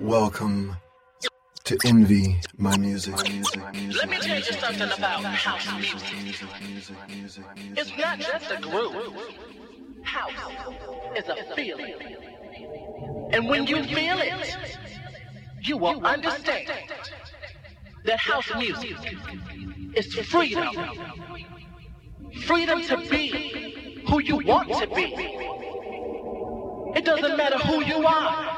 Welcome to envy my music. music, music Let me tell you something about house music. It's not just a groove. House is a feeling. And when you feel it, you will understand that house music is freedom. Freedom to be who you want to be. It doesn't matter who you are.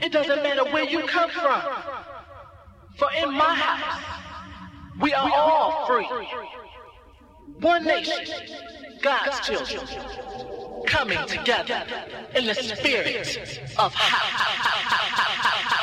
It doesn't matter where you come from. For in my house, we are all free. One nation, God's children, coming together in the spirit of house.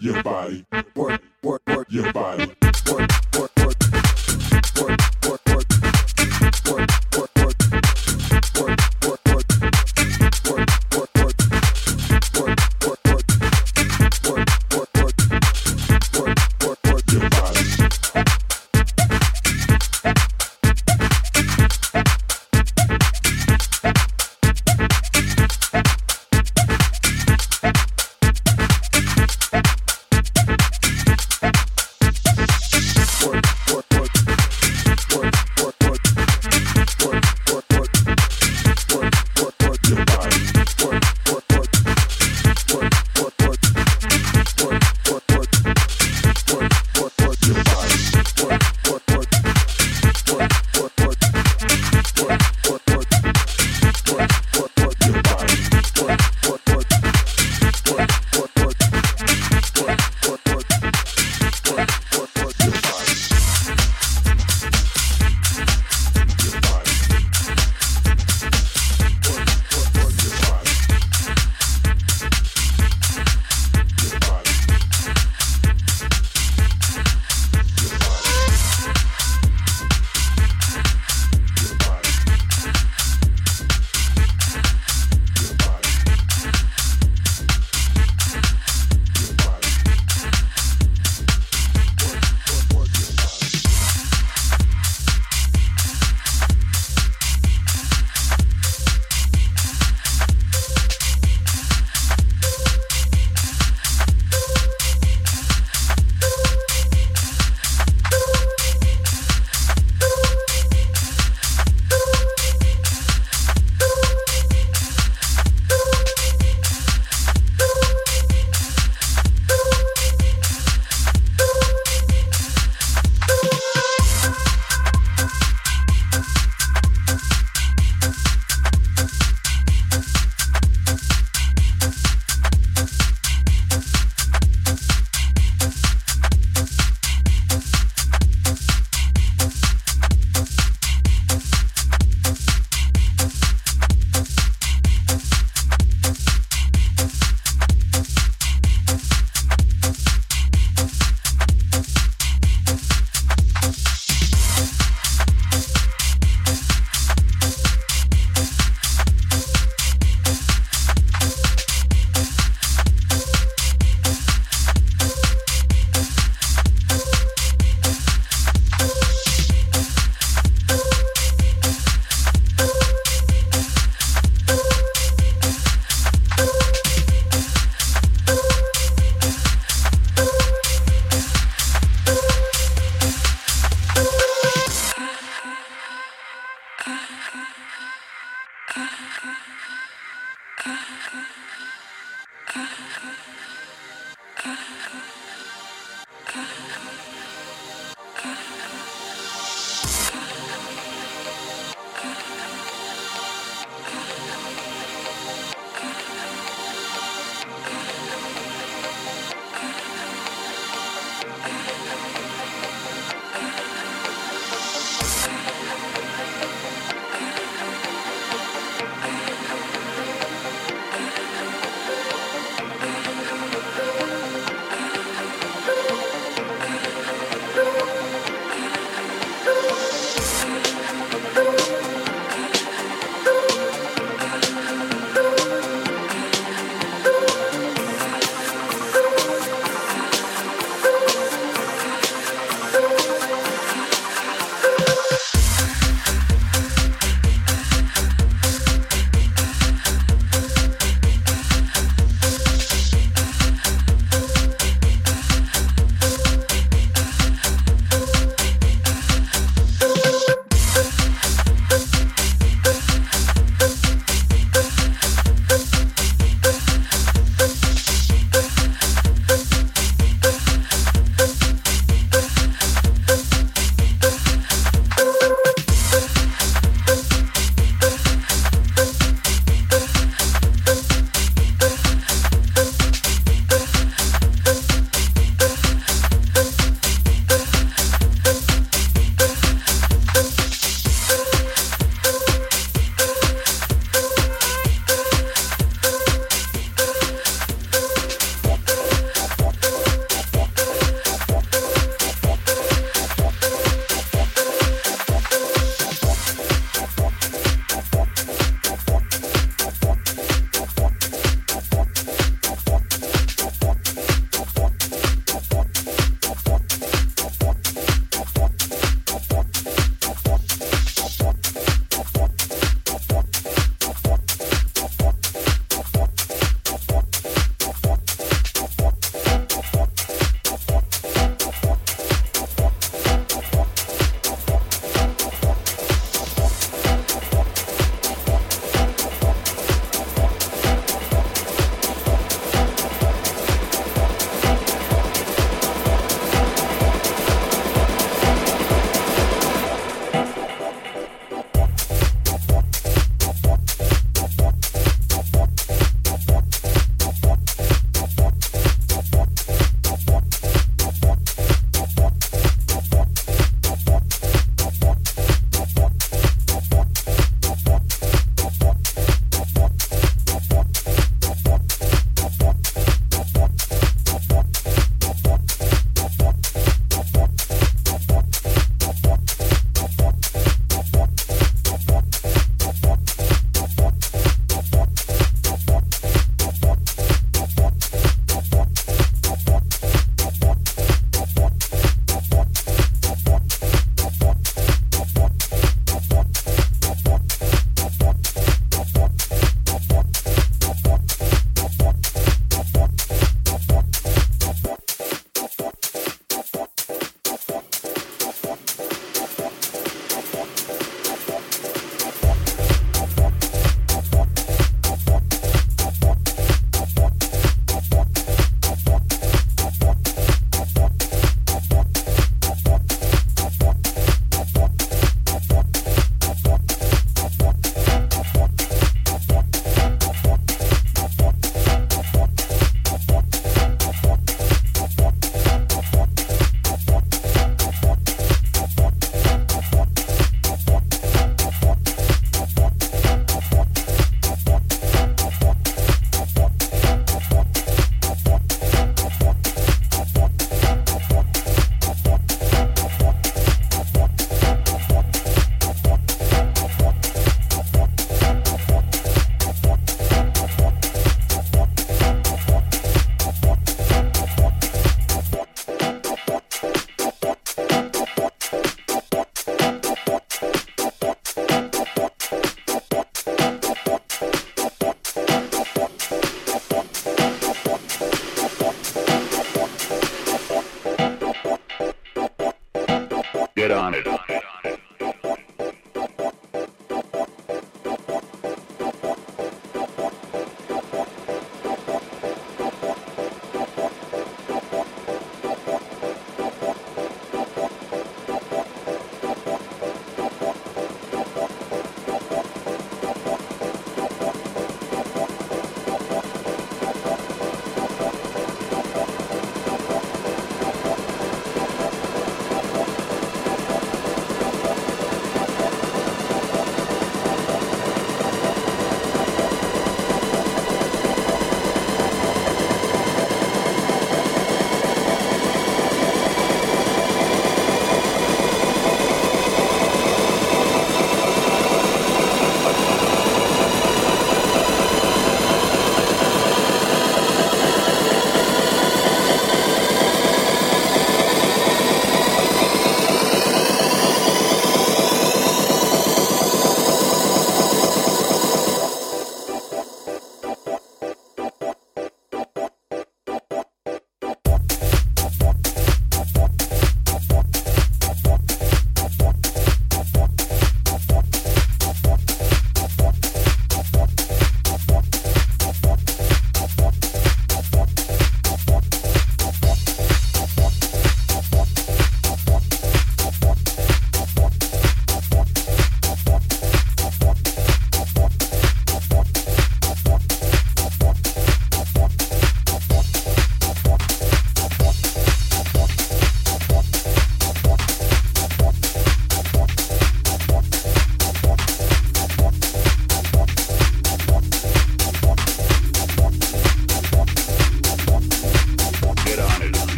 Your body, work,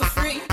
motorcycle down